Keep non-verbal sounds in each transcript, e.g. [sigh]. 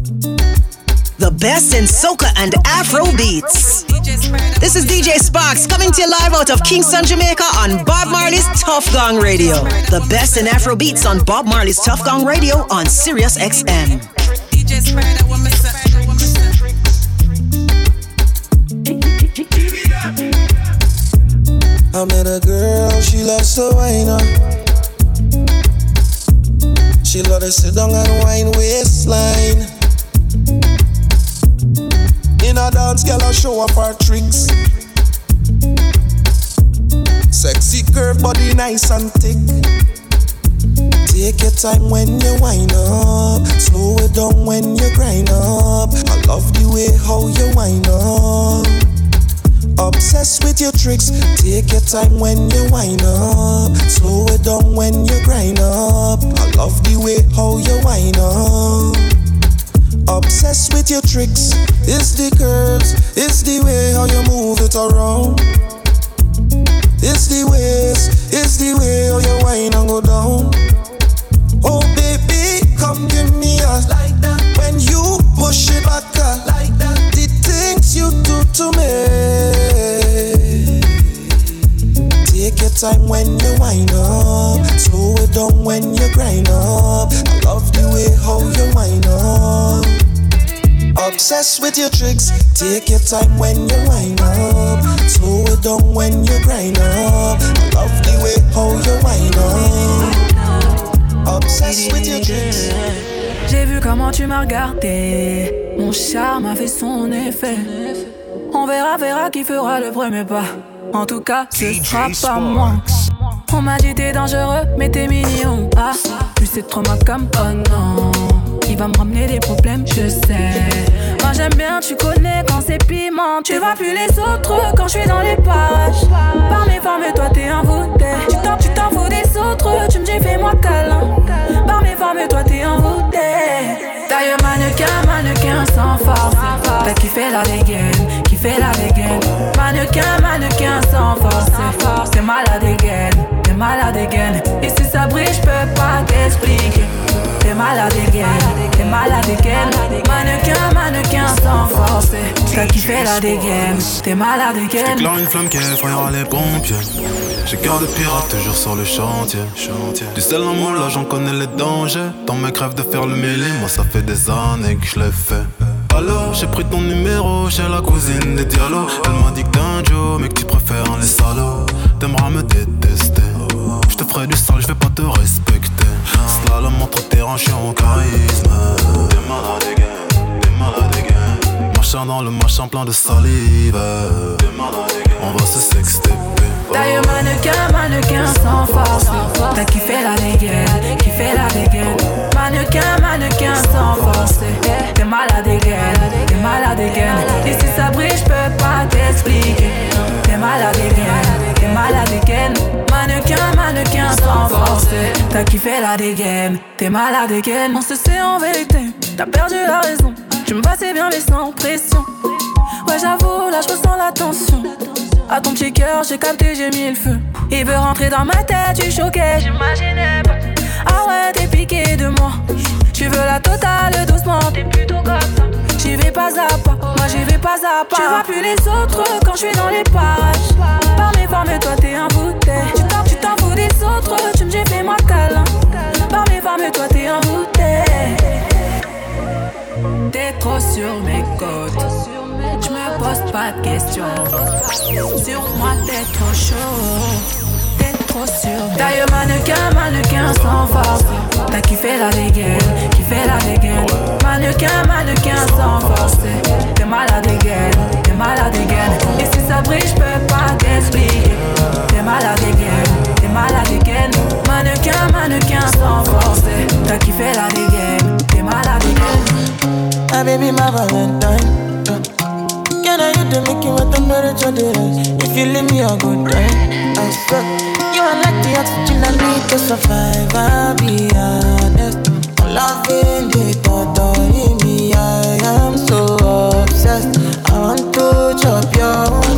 The best in soca and Afro beats. This is DJ Sparks coming to you live out of Kingston, Jamaica on Bob Marley's Tuff Gong Radio. The best in Afro beats on Bob Marley's Tuff Gong Radio on Sirius XM. I met a girl, she loves to wine up. She love to sit down and wine waistline. In a dance, girl, I show off her tricks. Sexy curve, body nice and thick. Take your time when you wind up. Slow it down when you grind up. I love the way how you wind up. Obsessed with your tricks. Take your time when you wind up. Slow it down when you grind up. I love the way how you wind up. Obsessed with your tricks. It's the curves. It's the way how you move it around. It's the ways. It's the way how you wind and go down. Oh baby, come give me a like that. When you push it back, like that. The things you do to me. Take your time when you wind up. Slow it down when you grind up. I love the way how you wind up. Obsessed with your tricks. Take your time when you wind up. Slow it down when you grind up. I love the way how you wind up. Obsessed with your tricks. J'ai vu comment tu m'as regardé. Mon charme a fait son effet. On verra, verra qui fera le premier pas. En tout cas, ce sera pas moi. On m'a dit t'es dangereux, mais t'es mignon. Ah, plus c'est trop ma comme oh non. Il va me ramener des problèmes, je sais. Moi j'aime bien, tu connais quand c'est piment. Tu vois plus les autres quand je suis dans les parages. Par mes formes, toi t'es envoûté. Tu t'en, tu t'en fous des autres, tu me dis fais-moi câlin. Par mes formes, toi t'es envoûté. D'ailleurs, mannequin, mannequin sans force. T'as kiffé la dégaine fais la dégaine. Mannequin, mannequin sans force. T'es malade again, t'es malade again. Et si ça brille, je peux pas t'expliquer. T'es malade again, t'es malade again. Mannequin, mannequin sans force. T'as kiffé la dégaine, t'es malade again. J'éclaire une flamme qui effrayera les pompiers. J'ai cœur de pirate toujours sur le chantier. chantier. Du sel en moi, là j'en connais les dangers. Tant mes crèves de faire le mêlé, moi ça fait des années que je l'ai fait. Alors, j'ai pris ton numéro chez la cousine des Diallo. Elle m'a dit que t'es un mais que tu préfères les salauds. T'aimeras me détester. Je te ferai du sale, je vais pas te respecter. Slalom entre terrain, je en charisme. T'es malade t'es malade again. Machin dans le machin plein de salive. On va se sexter. D'ailleurs mannequin, mannequin sans force. T'as kiffé la dégaine, kiffé la dégaine. Mannequin, mannequin sans force. T'es malade again, t'es malade again Et si ça brille, j'peux pas t'expliquer. T'es malade again, t'es malade again Mannequin, mannequin sans force. T'as kiffé la dégaine, t'es malade again On se sait en vérité, t'as perdu la raison. Tu me passais bien mais sans pression. Ouais j'avoue, là je ressens la tension à ton petit cœur, j'ai capté, j'ai mis le feu. Il veut rentrer dans ma tête, tu choquais, j'imaginais pas. Ah ouais, t'es piqué de moi. Tu veux la totale doucement, t'es plutôt comme ça. J'y vais pas à pas, moi j'y vais pas à pas. Tu vois plus les autres quand je suis dans les parages. Par mes formes, toi t'es un bouteille. Tu t'en fous des autres, tu me dis fais-moi câlin. Par mes formes, toi t'es un bouteille. T'es trop sur mes côtes. Je me pose pas de questions. Sur moi, t'es trop chaud. T'es trop sûr. D'ailleurs, mannequin, mannequin sans force. T'as kiffé la dégaine, kiffé la dégaine. Mannequin, mannequin sans force. T'es malade again, t'es malade again. Et si ça brille, j'peux pas t'expliquer. T'es malade again, t'es malade. Mannequin, mannequin sans force. T'as kiffé la dégaine, t'es malade again. Baby, my valentine. Uh, Can I hit the making with temperature rise? If you leave me a good time, I swear You are like the oxygen I need to survive. I'll be honest. Loving the thought of me. I am so obsessed. I want to chop your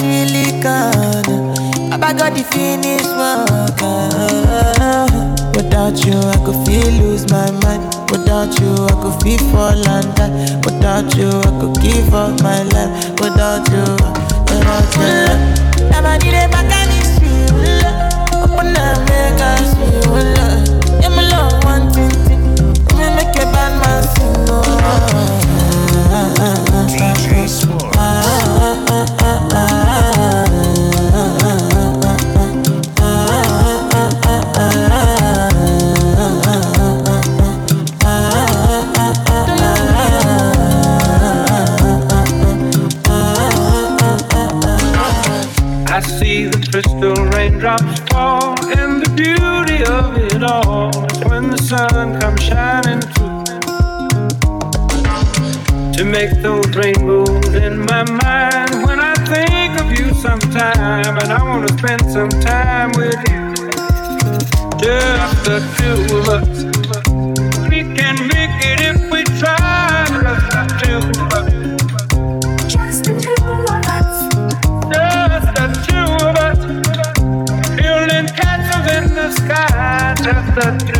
silicon. I got the finish work. Without you, I could feel lose my mind. Without you, I could feel fall and die. Without you, I could give up my life. Without you, without you, never need it back. Sun comes shining through to make those rainbows in my mind. When I think of you sometime, and I want to spend some time with you, just the two of us. We can make it if we try, just the two of us. Just the two of us. Just the two in the sky, just the two of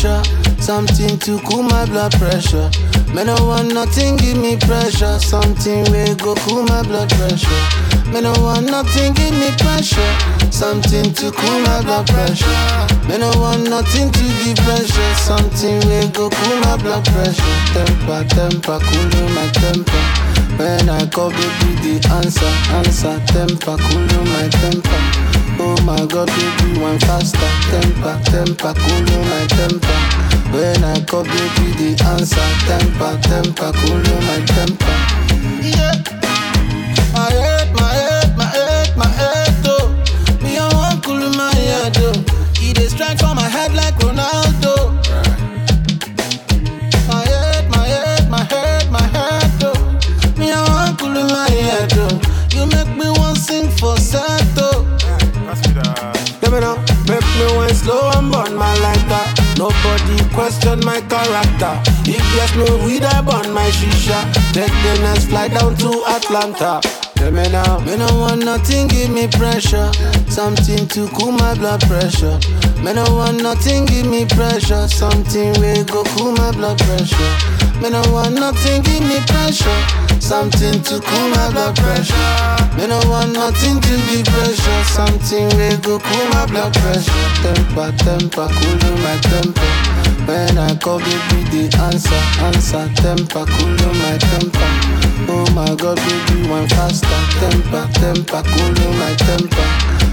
Pressure. Something to cool my blood pressure. Me no want nothing, give me pressure. Something will go cool my blood pressure. Me no want nothing, give me pressure. Something to cool my blood pressure. Me no want nothing to give pressure. Something will go cool my blood pressure. Temper, temper, cool my temper. When I call baby the answer, answer. Temper, cool my temper. Oh my god, baby, one faster. Temper, temper, cool my temper. When I call baby, the answer. Temper, temper, cool my temper. Yeah. My head, my head, my head, my head, oh. Me, I want cool my head, oh. He dey strike for my head Nobody question my character. If yes, no weed, I burn my shisha. Take the next flight down to Atlanta. Let me now, me no want nothing, give me pressure. Something to cool my blood pressure. Me no want nothing, give me pressure. Something will go cool my blood pressure. Me no want nothing, give me pressure. Something to cool my blood pressure. Me no want nothing to give pressure. Something will go cool my blood pressure. Temper, temper, cool my temper. When I call baby the answer, answer. Temper, cool my temper. Oh my God, baby, one faster. Temper, temper, cool my temper.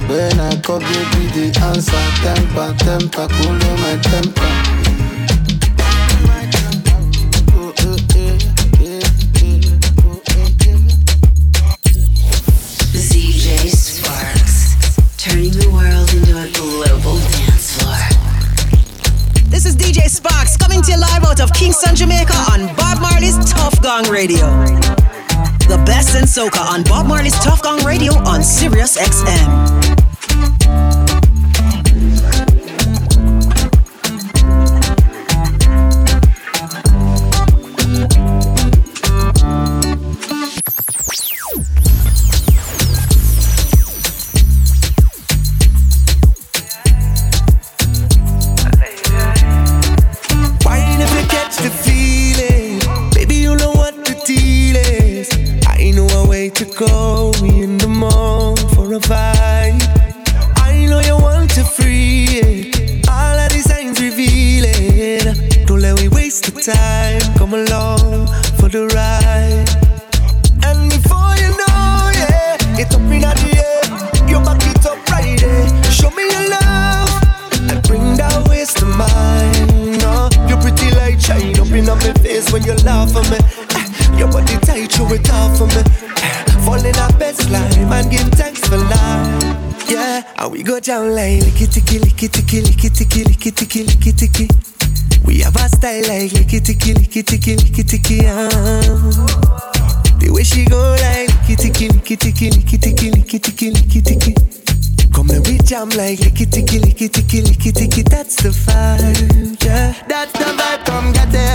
When I call baby the answer. Temper, temper, cool my temper. turning the world into a global dance floor. This is DJ Sparks coming to you live out of Kingston, Jamaica on Bob Marley's Tuff Gong Radio. The best in soca on Bob Marley's Tuff Gong Radio on Sirius XM. Down like licky ticky, licky ticky, licky ticky, licky ticky, licky ticky. We have a style like licky ticky, licky ticky, licky ticky. The way she go like licky ticky, licky ticky, licky ticky, licky ticky, licky ticky. Come and we jam like licky ticky, licky ticky, licky ticky. That's the vibe, yeah. That's the vibe. Come get it,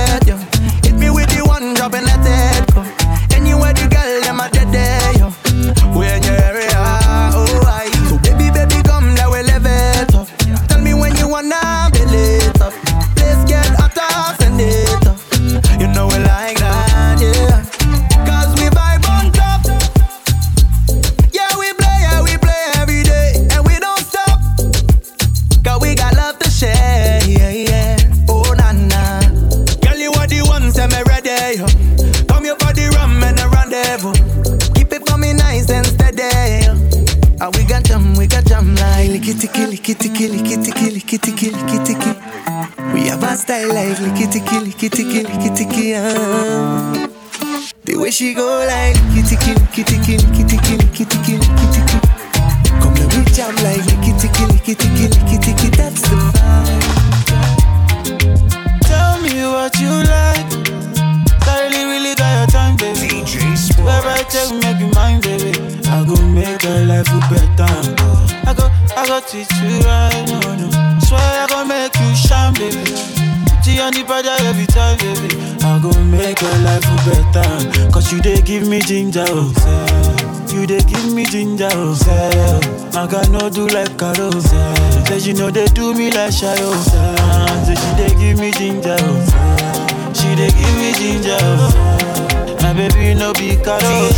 ginger, oh, say. You they give me ginger, oh, say. I got no do like Carol, say. Say you know they do me like shy, oh, say. She they give me ginger, oh. She they give me ginger, oh. My baby no be Carol.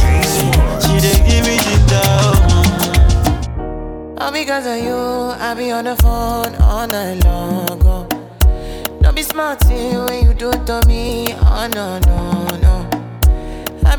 She they give me ginger, oh. All because of you, I be on the phone all night long. Oh. Don't be smart when you do it to me. Oh no, no,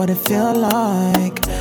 What it feel like,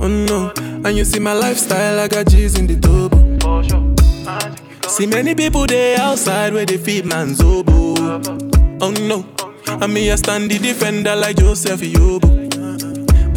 Oh, and you see my lifestyle, I got G's in the double. See many people there outside where they feed man's oboe. Oh no, and me I stand the defender like Joseph Yobo.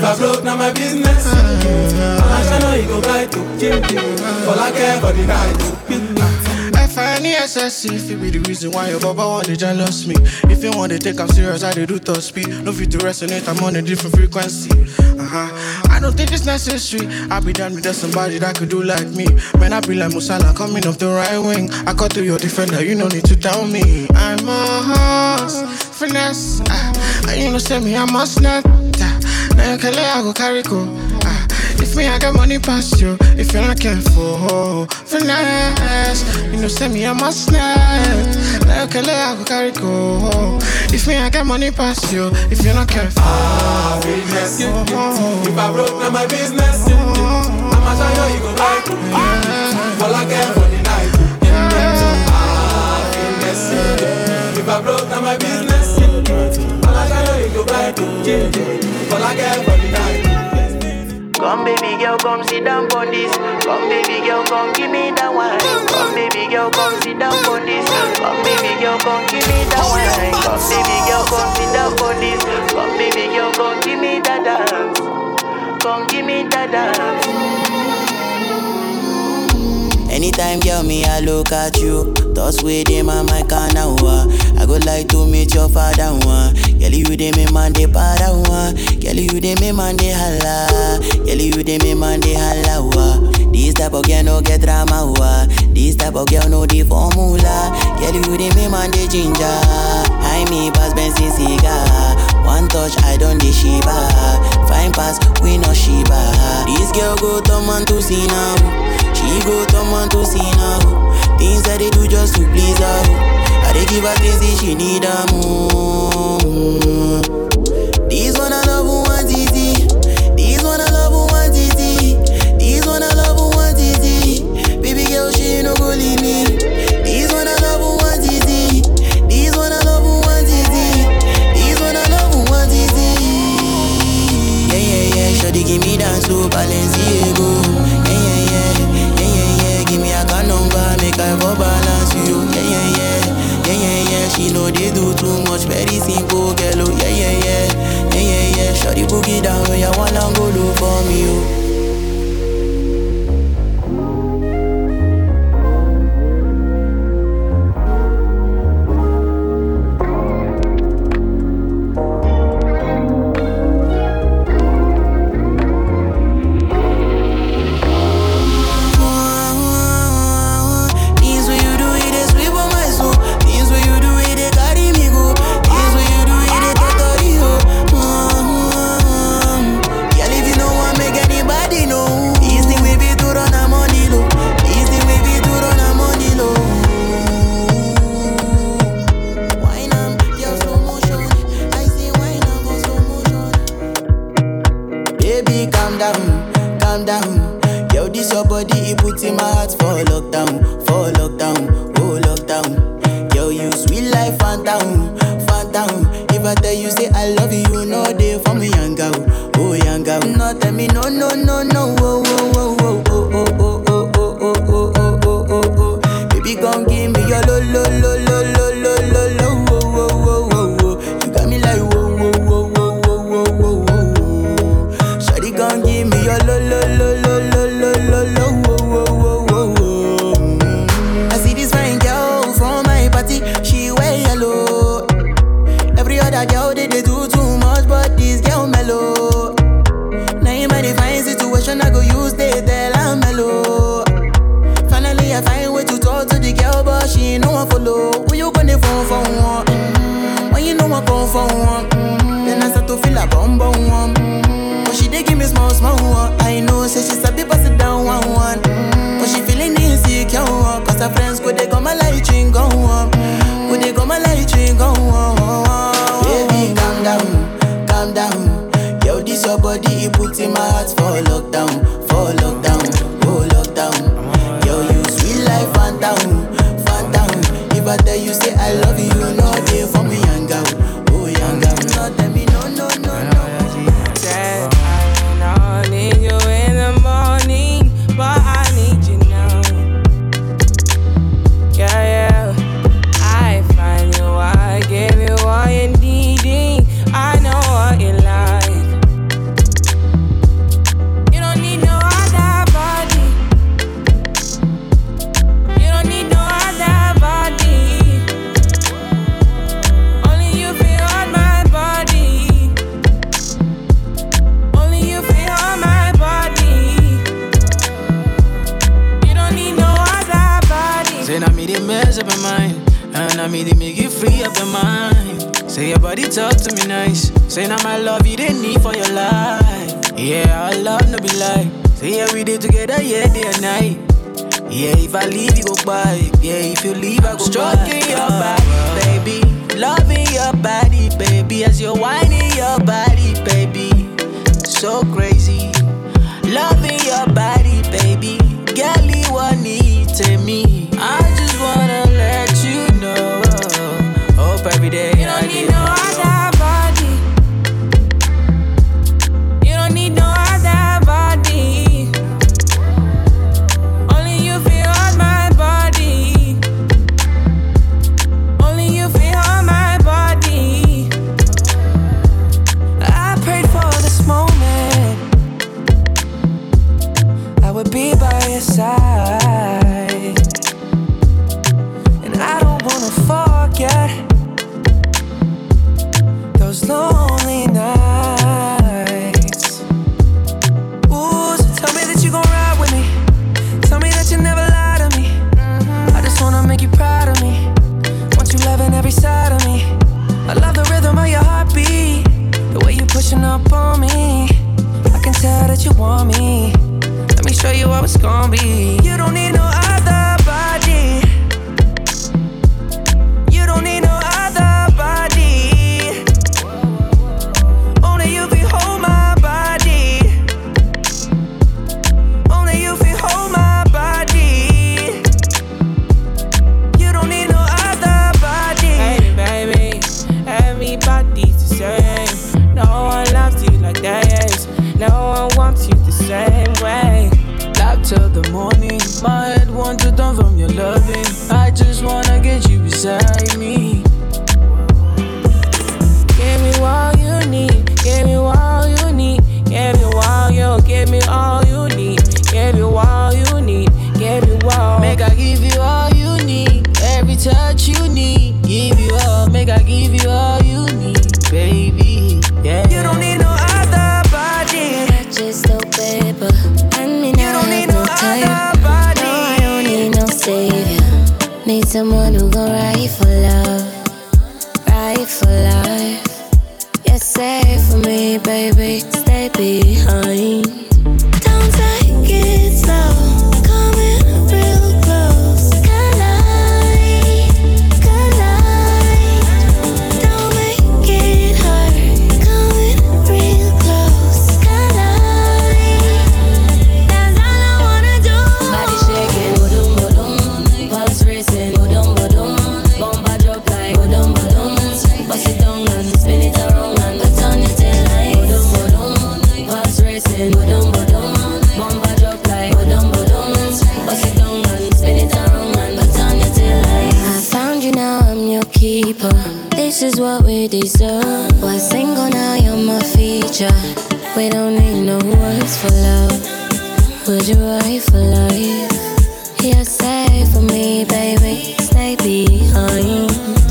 If I broke, now my business. Uh, I shall know you go buy to Jim I care for the night. F-I-N-E-S-S-E If it be the reason why your baba want to jealous me. If you want to take I'm serious, I do top speed. No fit to resonate, I'm on a different frequency. Uh-huh. I don't think it's necessary. I be done with somebody that could do like me. Man, I be like Musala coming off the right wing. I cut to your defender, you no need to tell me. I'm a horse, finesse. Uh, you know say me, I must not uh, Now you can let I go carry go. Uh, if me, I got money past you. If you're not careful, finesse. You know, send me a must snap. Like a I go carry go. If me, I got money past you. If you're not careful, ah, business. If I broke, now my business. I'ma show you, you go right. All I care for the night. Ah, business. If I broke, now my business. I'ma show you, you go right. All I care for the night. Come baby girl, come sit down on this. Come baby girl, come give me that wine. Come baby girl, come sit down on this. Come baby girl, come give me that wine. Come baby girl, come sit down on this. Come baby girl, come give me that dance. Come give me that dance. Anytime, girl, me, I look at you. Thoughts with them on my canal. I go like to meet your father. One. Girl, you dey me man de para. One. Girl, you dey me man de holla. Girl, you dey me man de holla. Wa. This type of girl no get drama. Wa. This type of girl no the formula. Girl, you dey me man de ginger. I me pass Benson cigar. One touch, I don't de shiba. Fine pass, we no shiba. This girl go to man to see now. She go to man to see now. Things that they do just to please her. I they give her things she need her more. This one I love one easy. This one I love one easy. This one I love one easy. Baby girl, she no go leave me. This one I love one easy. This one I love one easy. This one I love one easy. Yeah yeah yeah, shawty give me dance to Balenciaga. Yeah yeah yeah, yeah yeah yeah, give me a number, make I for balance you. Yeah yeah, she know they do too much, very simple girl. Oh yeah yeah yeah, yeah yeah yeah, shawty boogie down, when you wanna go look for me. Oh. Let me show you how it's gonna be. You don't need no This is what we deserve. We're single now, you're my feature. We don't need no words for love. Would you write for life? You're safe for me, baby. Stay behind.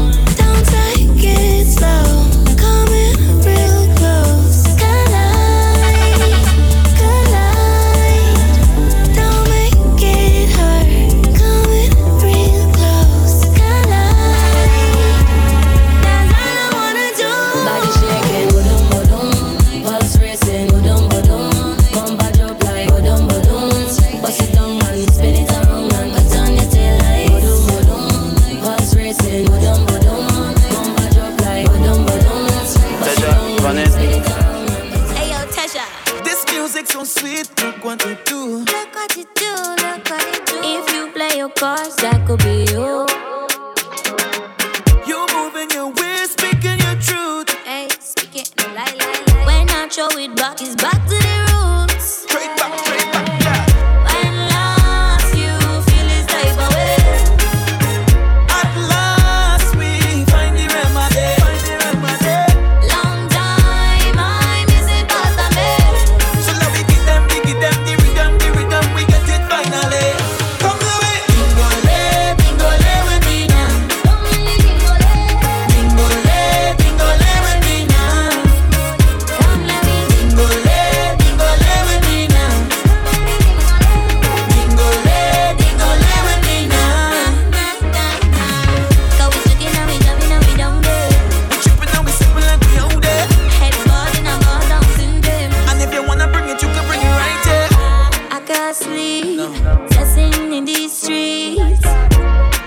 Sleep, dancing in these streets.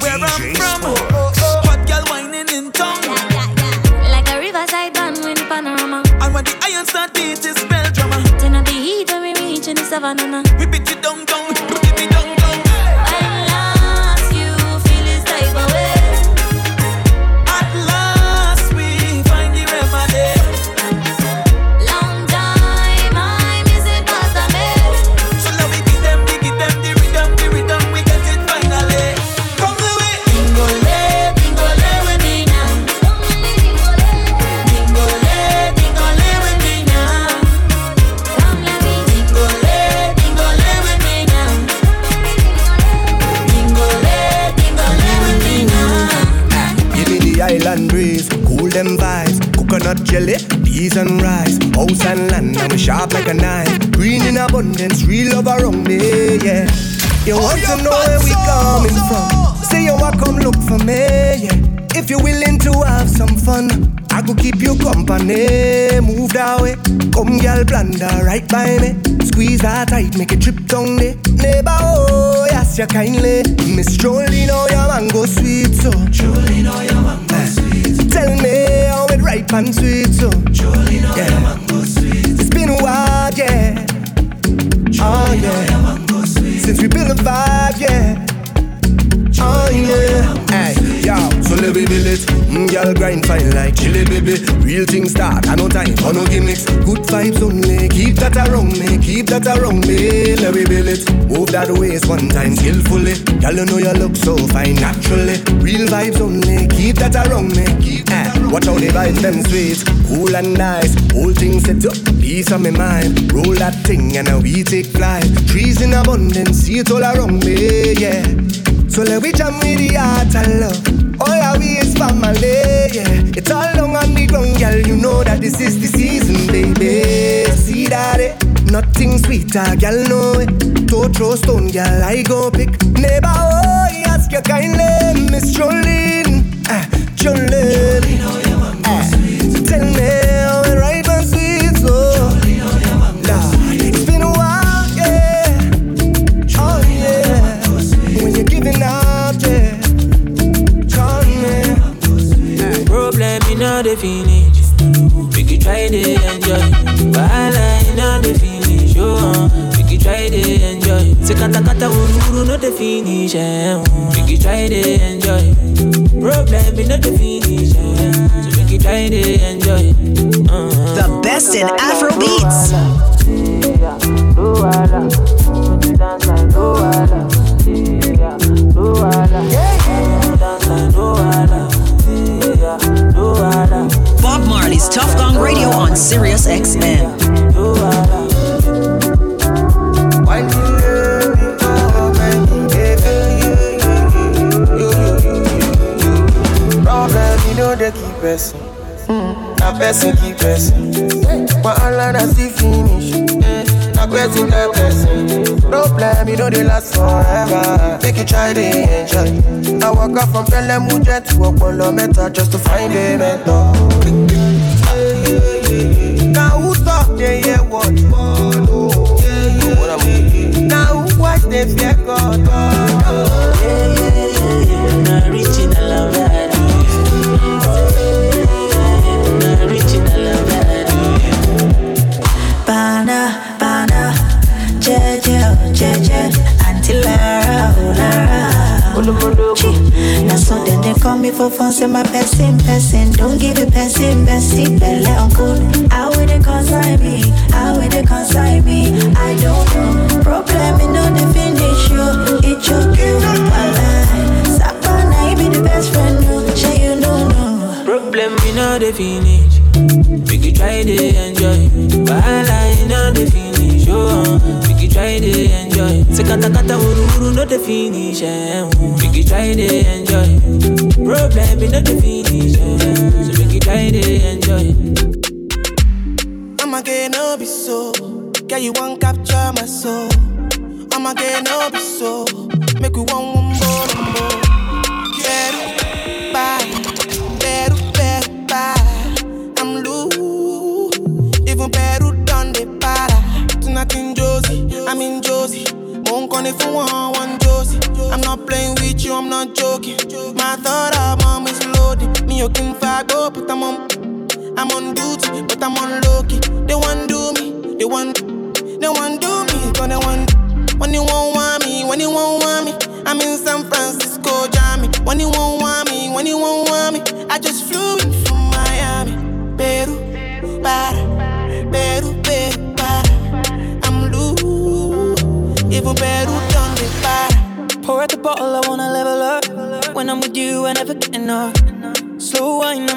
Where I'm from, oh, oh, oh. hot girl whining in town. Like a riverside band with panorama. And when the iron start beat, it's spell drama. Turn up the heat when we reach in the savannah. We beat it down, down, come right by me. Squeeze that tight, make it trip down there. Neighbor, oh, yes, you kindly. Miss Jolene, oh, your mango sweet, so. Jolene, oh, your mango eh, sweet. Tell me how it ripe and sweet, so. Jolene, oh, your mango sweet. It's been a while, yeah. Oh, oh, yeah. Since we built a vibe, yeah. Oh yeah, hey, yo, so let me build it. Mm, girl grind fine like chili baby. Real things start, I no time for no gimmicks. Good vibes only, keep that around me, keep that around me. Build it. Move that waist one time skillfully. Girl, you know you look so fine naturally. Real vibes only, keep that around me. Keep that around Watch how the vibes them sweet, cool and nice. Whole thing set up, peace on my mind. Roll that thing and now we take flight. Trees in abundance, see it all around me, yeah. So let we jam with the heart and love. All our we is family, yeah. It's all long on the ground, girl. You know that this is the season, baby. See that it? Nothing sweeter, girl, know it. Don't throw stone, girl, I go pick. Neighbor, oh, ask you kindly, Miss Jolene. Ah, Jolene. Ah, tell me try to enjoy. Wahala in all the finish. Oh, we could try to enjoy. Say kata kata uru uru no the finish. Eh. We could try to enjoy. Problem in all the finish. Eh. So we could try to enjoy. Uh, The best in Afro beats. Bob Radio on Sirius XM. You know they keep mm. person. Na mm. person person. Wahala na finish. Na person person. Problem, you know they last forever. Make you try to enjoy. I walk up from to Meta just to find a mentor. Now who talk they hear what? Now who watch they fear God?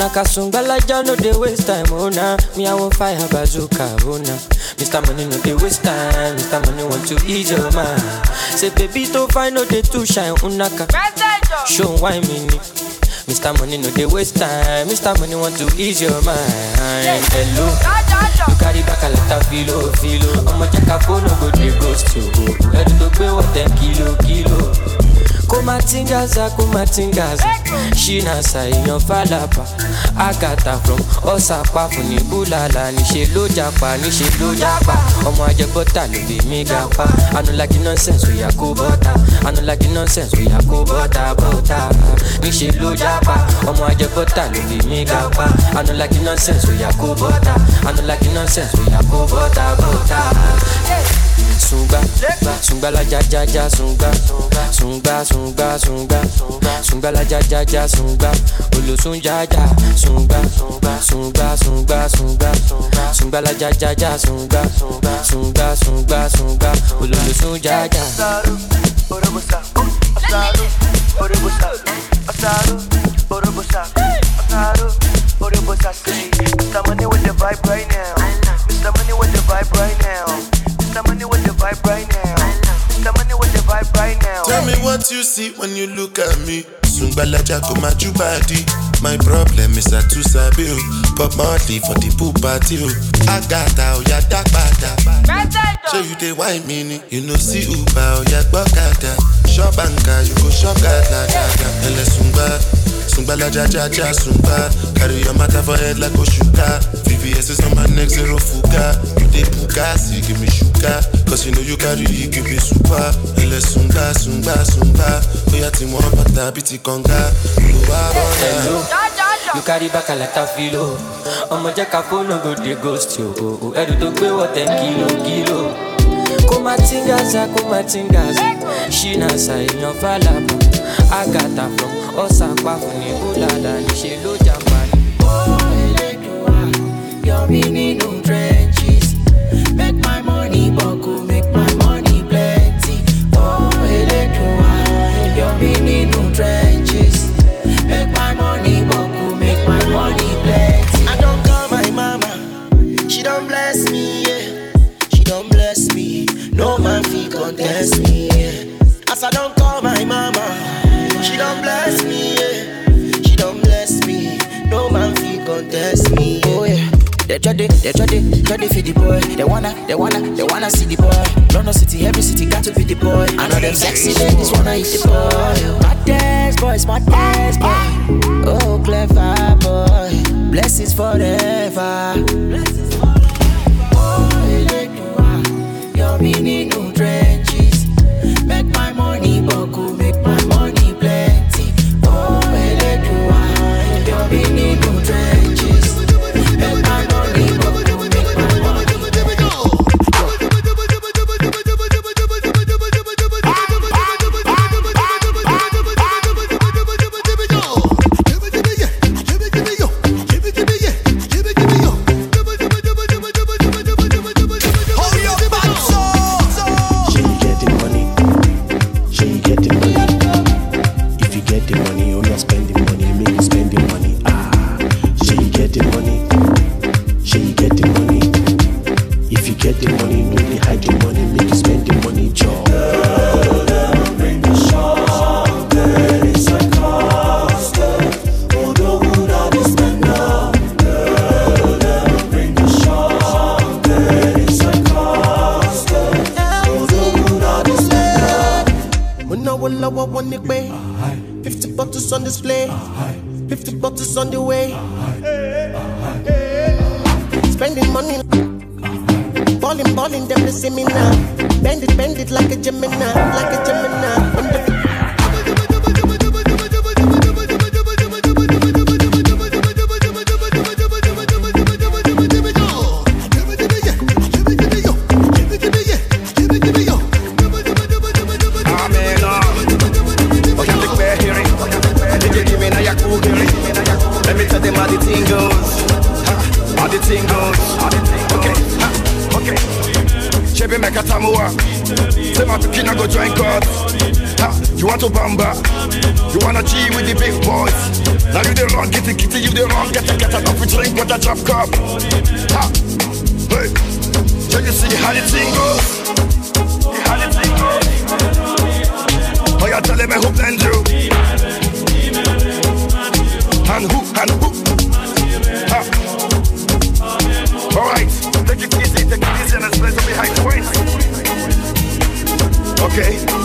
done the Nakasungalaja no dey waste time, oh nah. Me I fire bazooka, oh nah. Mr. Money no dey waste time, Mr. Money want to ease your mind. Say baby to find no dey too shine, unaka. Show why me ni. Mr. Money no dey waste time, Mr. Money want to ease your mind. Hello, you carry back a lot of filo, filo. I'ma check a phone, no go dey ghost you. Ready to pay what ten kilo, kilo. Kumatingaza kumatingaza ṣínàṣà èèyàn fàlàpà àgàtà from ọ̀sàpá fún ní búlàlà níṣẹ́ ló japa níṣẹ́ ló japa. Ọmọ ajẹbọ́tà ló lè mí gapa. Nonsense oya kó bọ́tà anulagi nonsense oya kó bọ́tà bọ́tà níṣẹ́ ló japa. Ọmọ ajẹbọ́tà ló gapa. Anulagi nonsense oya kó bọ́tà anulagi nonsense oya kó bọ́tà bọ́tà. Sungba la ja ja ja sungba, sungba sungba sungba, sungba la ja ja ja sungba, olosun ja ja sungba, sungba sungba sungba, sungba la ja ja ja sungba, sungba sungba sungba, olosun ja ja. Mr. Money with the vibe right now. Mr. Money with the vibe right now. Mr. Money with the vibe right now. Vibe right now. Tell me what you see when you look at me. Sungbalaja go my body. My problem is I too sabi o. Pop Marley for the pool party o. Agata oya dagbada. So you dey wine me ni. You know see Uber oya gbọ́kada. Shop anka you go shop gada gada. Ẹlẹ sungba. Sungbalaja ja ja sungba. Carry your matter for head like Oshuka. VVS is on my neck zero fuga. You dey puka, see give me sugar. Cause you know you carry it, give me super. Ẹlẹ sungba sungba sungba. Oya ti wọn bàtà bí ti kànga. Olùwà bọ̀dà. Hello. You carry back a lot of filo. Ọmọ jẹ́ ká fóònù go dey ghost yo. Ẹrù tó gbé wọ̀ ten kilo kilo. Kumatingaza kumatingaza. Ṣínàṣà èèyàn fàlàbà. Àgàtà from ọ̀sán pàfọ̀ ní kúlàlà níṣẹ́ trenches make my money make my money plenty. trenches make my money make my money plenty. I don call my mama she bless me yeah. bless me no man contest me as I call my mama she don't bless me. Yeah. She don't bless me. No man feel contest me. Oh yeah. They try to, they try to, try to feed the boy. They wanna, they wanna, they wanna see the boy. London city, every city got to be the boy. I know them sexy ladies wanna eat the boy. My dance boy, my dance boy. Oh clever boy, blessings forever. Oh, Elédùà, yọ mí nínú trenches. To bamba? You wanna G with the big boys? Now you the wrong, kitty kitty, you the wrong, get a get a coffee drink with a drop cup. Ha, hey, so you see how the thing goes? How the thing goes? Oh, you tell them who blend you. And who, and who? Ha. All right, take it easy, take it easy, and let's play some behind the waist. Okay.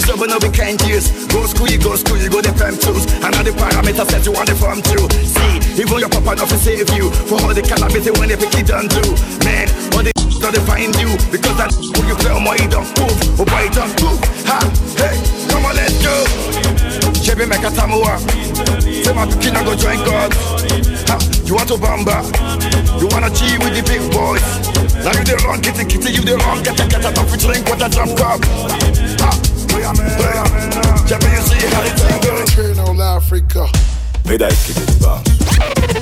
Ah, this one no be but no be can't use. Go school, go school, go the prime tools. And all the parameters that you want the form to. See, even your papa not to save you. For all the calamity when they pick it done do. Man, all the [laughs] not to find you. Because that [laughs] who you play on my don't move. Oh boy, don't move. Ha, hey, come on, let's go. Chebe meka tamua. Say my pikin I go join God. Ha, you want to bamba? You wanna G with the big boys? Now you the wrong, kitty kitty, you the wrong, get a get a coffee drink with a drum cup. Ha, J'ai payé si Haïti. Africa. Médaille qui dépasse.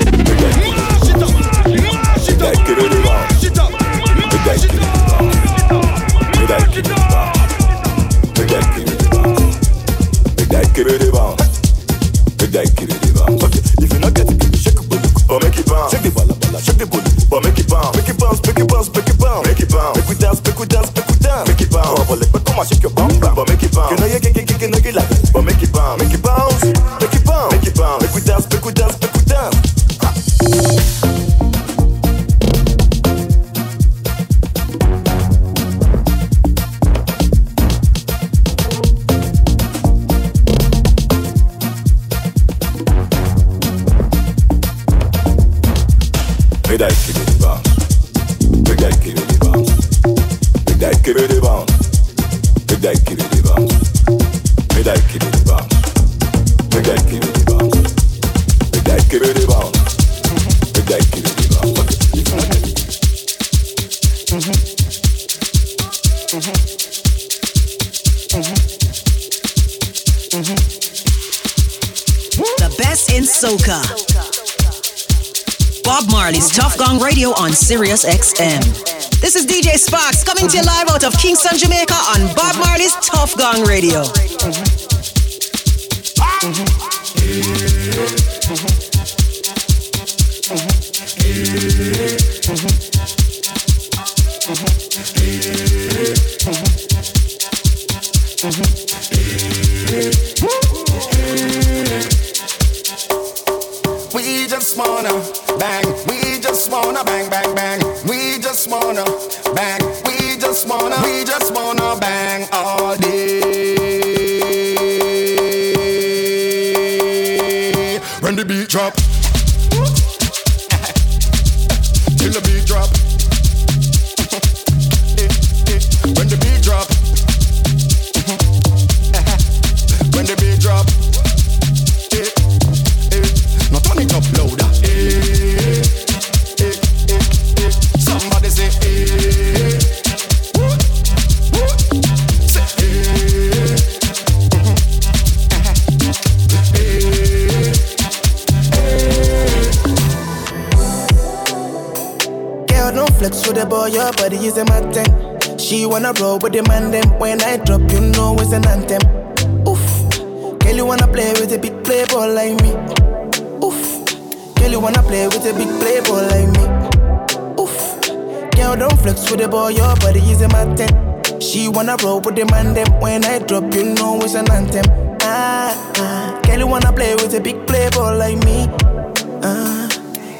XM. This is ZJ Sparks coming to you live out of Kingston, Jamaica on Bob Marley's Tuff Gong Radio. Your body is a matter. She wanna roll with the man them. When I drop, you know it's an anthem. Oof, girl, you wanna play with a big playboy like me. Oof, girl, you wanna play with a big playboy like me. Oof, girl, don't flex with the boy, your body is a matter. She wanna roll with the man them. When I drop, you know it's an anthem. Ah, ah, girl, you wanna play with a big playboy like me. Ah.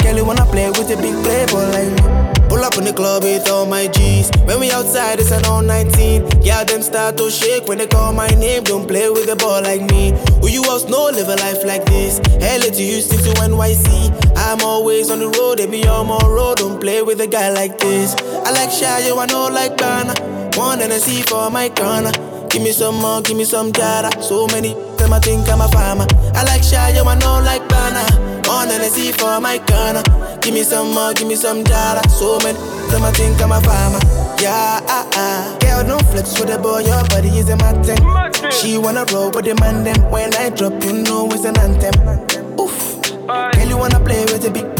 Girl, you wanna play with a big playboy like me. Pull up in the club with all my G's. When we outside, it's an all 19. Yeah, them start to shake when they call my name. Don't play with the ball like me. Who you else know live a life like this? LA to Houston to NYC. I'm always on the road, they be on my road. Don't play with a guy like this. I like you I know like Ghana. One and a C for my corner. Give me some more, give me some jara. So many them I think I'm a farmer. I like you I know like Ghana. On and a C for my corner. Give me some more, give me some jara. So many them I think I'm a farmer. Yeah, ah, ah. Girl, don't flex with the boy, your body is a matter. She wanna roll with the man then. When I drop, you know it's an anthem. Oof. Girl, you wanna play with a big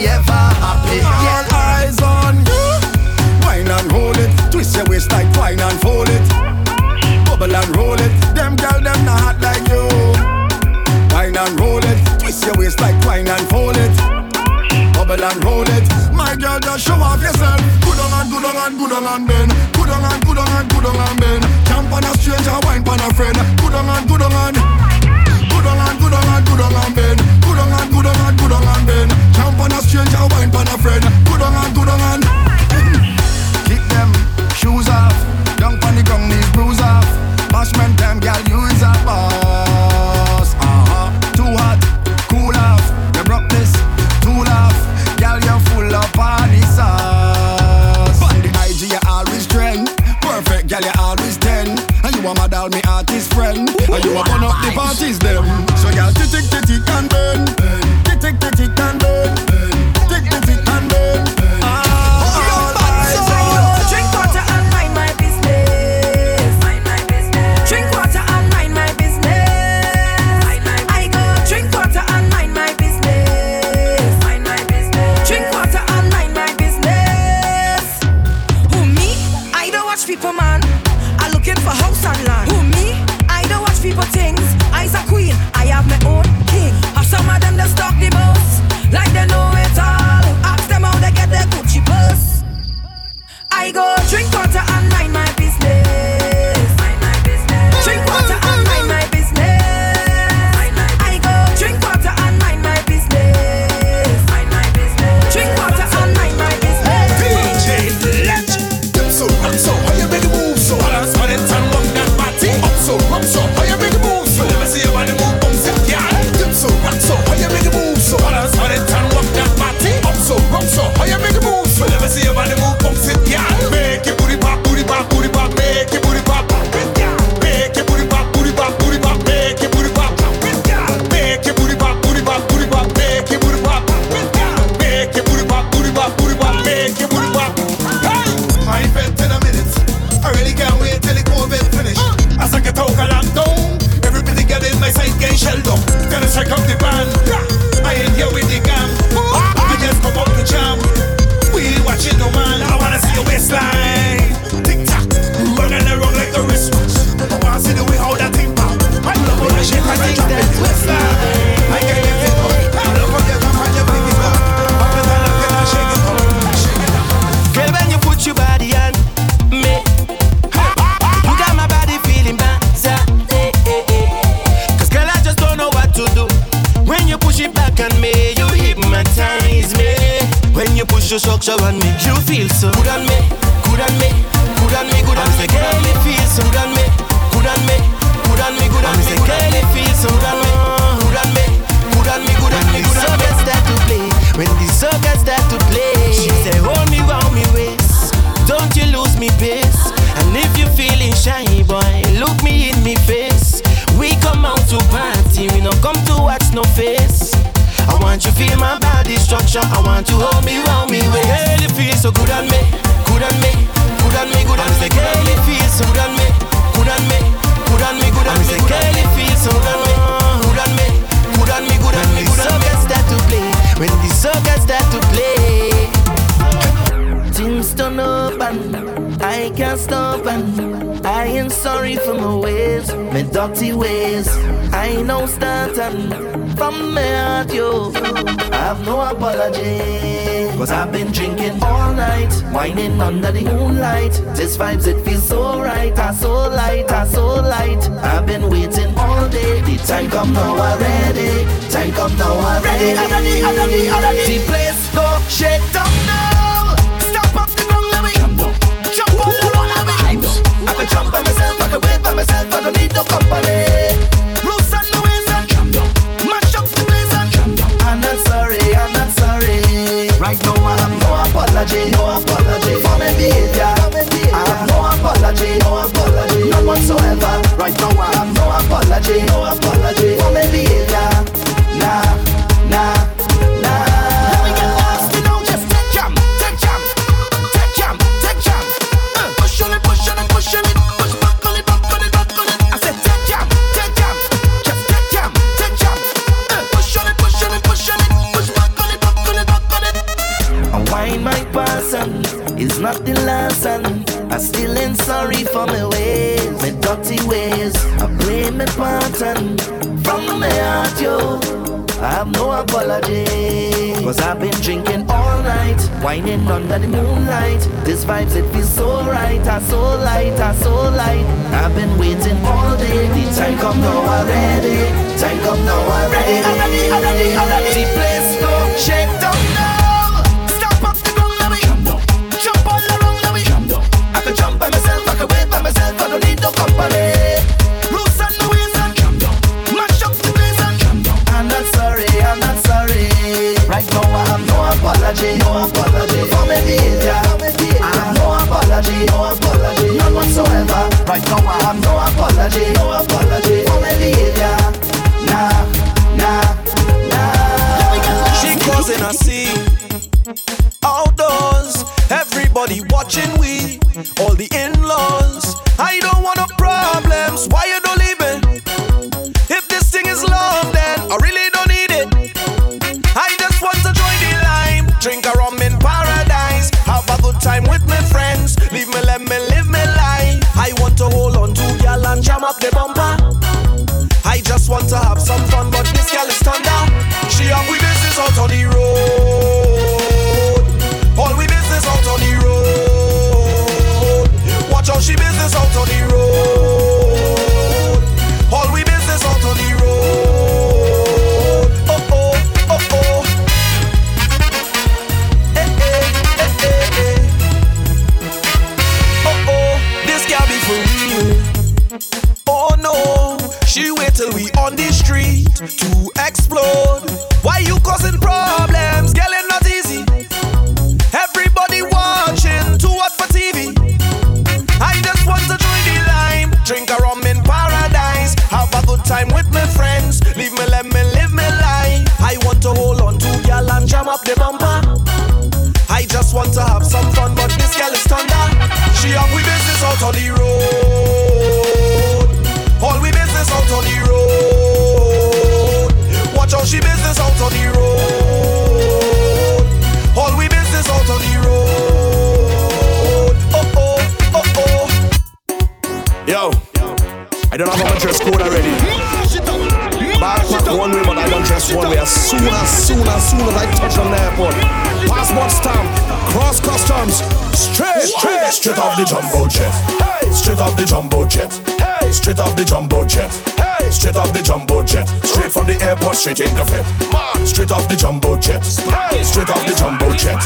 Sarajewa friend. feel my body structure. I want to hold me round me way. Girl, you feel so good on me, good on me, good on me, good on me. Girl, you feel so good on me, good on me, good on me, good on me. Girl, you feel so good on me, good on me, good on me, good on me. When the soca start to play, when the soca start to play. Things turn up and I can't stop and I am sorry for my ways, my dirty ways. I know starting from my heart, you, I've no apology. Cause I've been drinking all night, whining under the moonlight. This vibes, it feels so right, I so light, I so light. I've been waiting all day, the time come now already. Time come now already. Ready, I'm ready, I'm ready, I'm. The place go shake down now. I can jump by myself, I can wait by myself, I don't need no company. And and mash up the place and I'm not sorry, I'm not sorry. Right now I have no apology, no apology for. I have no apology, no apology, whatsoever. Right now I have no apology, no apology for my behavior. Nah, the last I still ain't sorry for my ways, my dirty ways. I play my part and from my heart, yo. I have no apology. Cause I've been drinking all night, whining under the moonlight. This vibes, it feels so right, I so light, I so light. I've been waiting all day. The time come now already. Time come now already. Already, already, already. The jumbo jet. Hey, straight off the jumbo jet. Hey, straight off the jumbo jet. Hey, straight off the jumbo jet. Straight from the airport, straight in the fit. Straight off the jumbo jet. Hey, straight off the jumbo jet.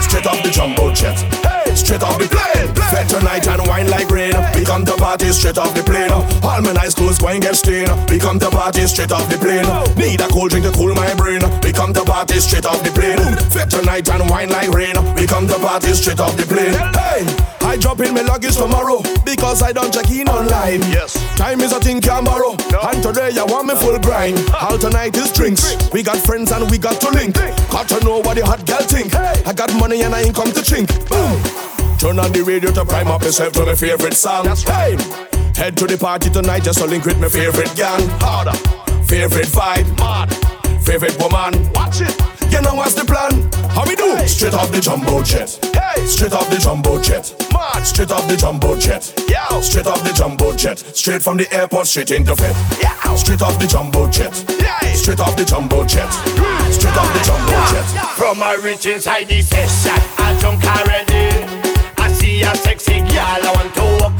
Straight off the jumbo jet. Hey, straight off the plane. Fed tonight and wine like rain. We come to party straight off the plane. All my nice clothes going get stained. We come to party straight off the plane. Need a cold drink to cool my brain. We come to party straight off the plane. Fed tonight and wine like rain. We come to party straight off the plane. Hey, I drop in my luggage tomorrow because I don't check in online. Yes, time is a thing can borrow. And today I want me full grind. All tonight is drinks. We got friends and we got to link. Got to know what the hot girl think. I got money and I ain't come to chink. Boom. Turn on the radio to prime up yourself to my favorite song. Hey, head to the party tonight just to link with my favorite gang. Harder, favorite vibe, mad, favorite woman. Watch it. You know what's the plan? How we do? Hey. Straight off the jumbo jet. Hey. Straight off the jumbo jet. March. Straight off the jumbo jet. Yo. Straight off the jumbo jet. Straight from the airport straight into Fed. Yo. Straight off the jumbo jet. Yay. Straight off the jumbo jet. Mm. Straight off the jumbo yeah. jet. From my rich inside the session, I jump already. I see a sexy girl, I want to walk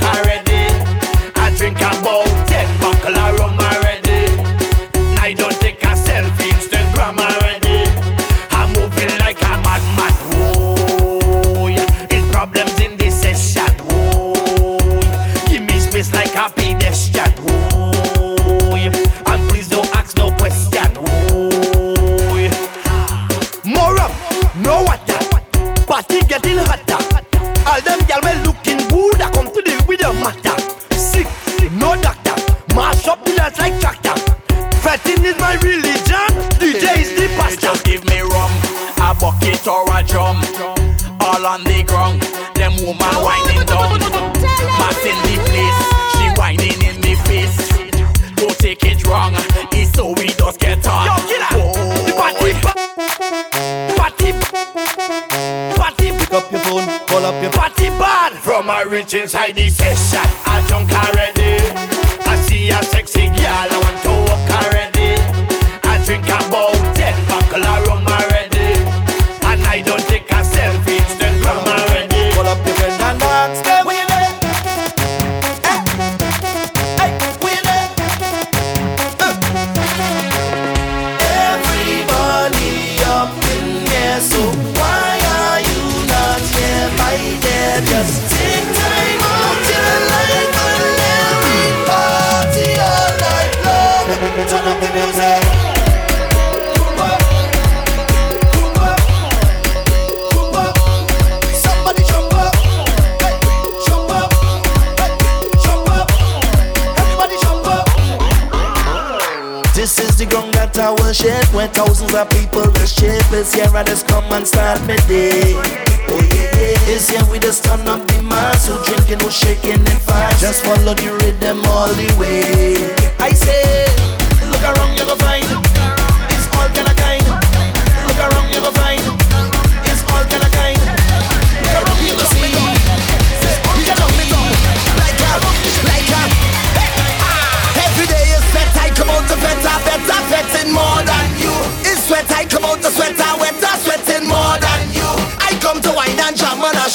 care I just come and start my day. Oh yeah, this year we just turn up the mass, so drinking, no shaking and fast. Just follow the rhythm all the way. I say, look around, you're gonna find.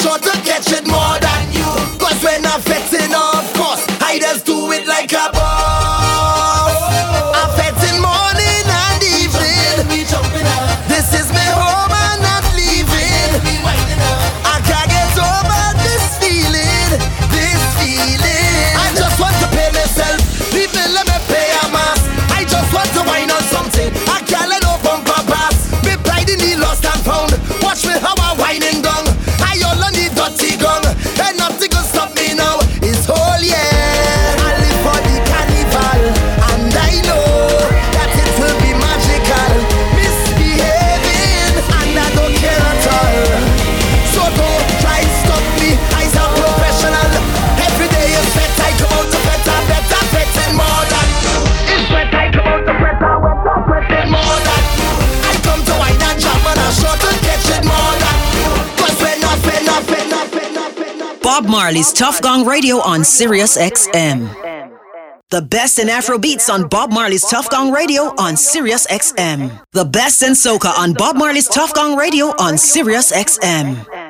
sure to catch it more than you. Cause we're not vetting, of course. Hiders do it like a Bob Marley's Tuff Gong Radio on Sirius XM. The best in Afro beats on Bob Marley's Tuff Gong Radio on Sirius XM. The best in soca on Bob Marley's Tuff Gong Radio on Sirius XM.